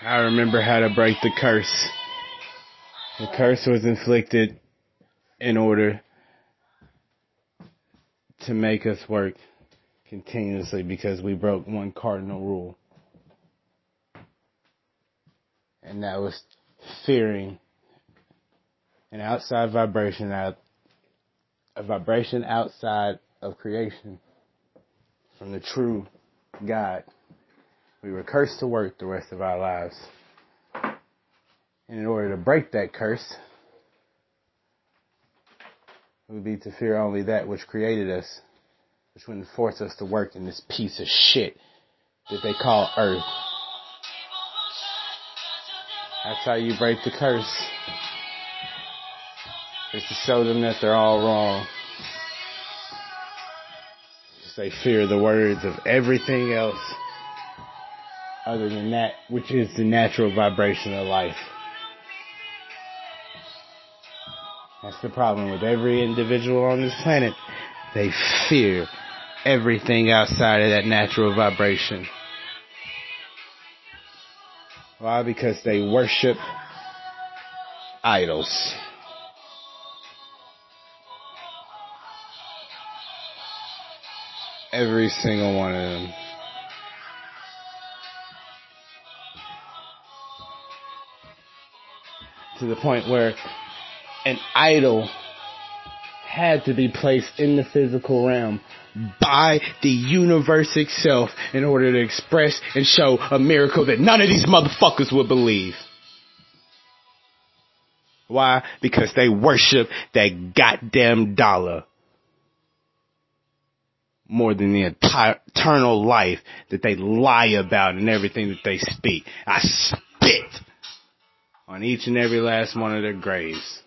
I remember how to break the curse. The curse was inflicted in order to make us work continuously because we broke one cardinal rule. And that was fearing an outside vibration out a vibration outside of creation from the true God. We were cursed to work the rest of our lives. And in order to break that curse, it would be to fear only that which created us, which wouldn't force us to work in this piece of shit that they call earth. That's how you break the curse. Is to show them that they're all wrong. They fear the words of everything else other than that which is the natural vibration of life. That's the problem with every individual on this planet. They fear everything outside of that natural vibration. Why? Because they worship idols. Every single one of them. To the point where an idol had to be placed in the physical realm by the universe itself in order to express and show a miracle that none of these motherfuckers would believe. Why? Because they worship that goddamn dollar more than the eternal life that they lie about and everything that they speak. I on each and every last one of their graves.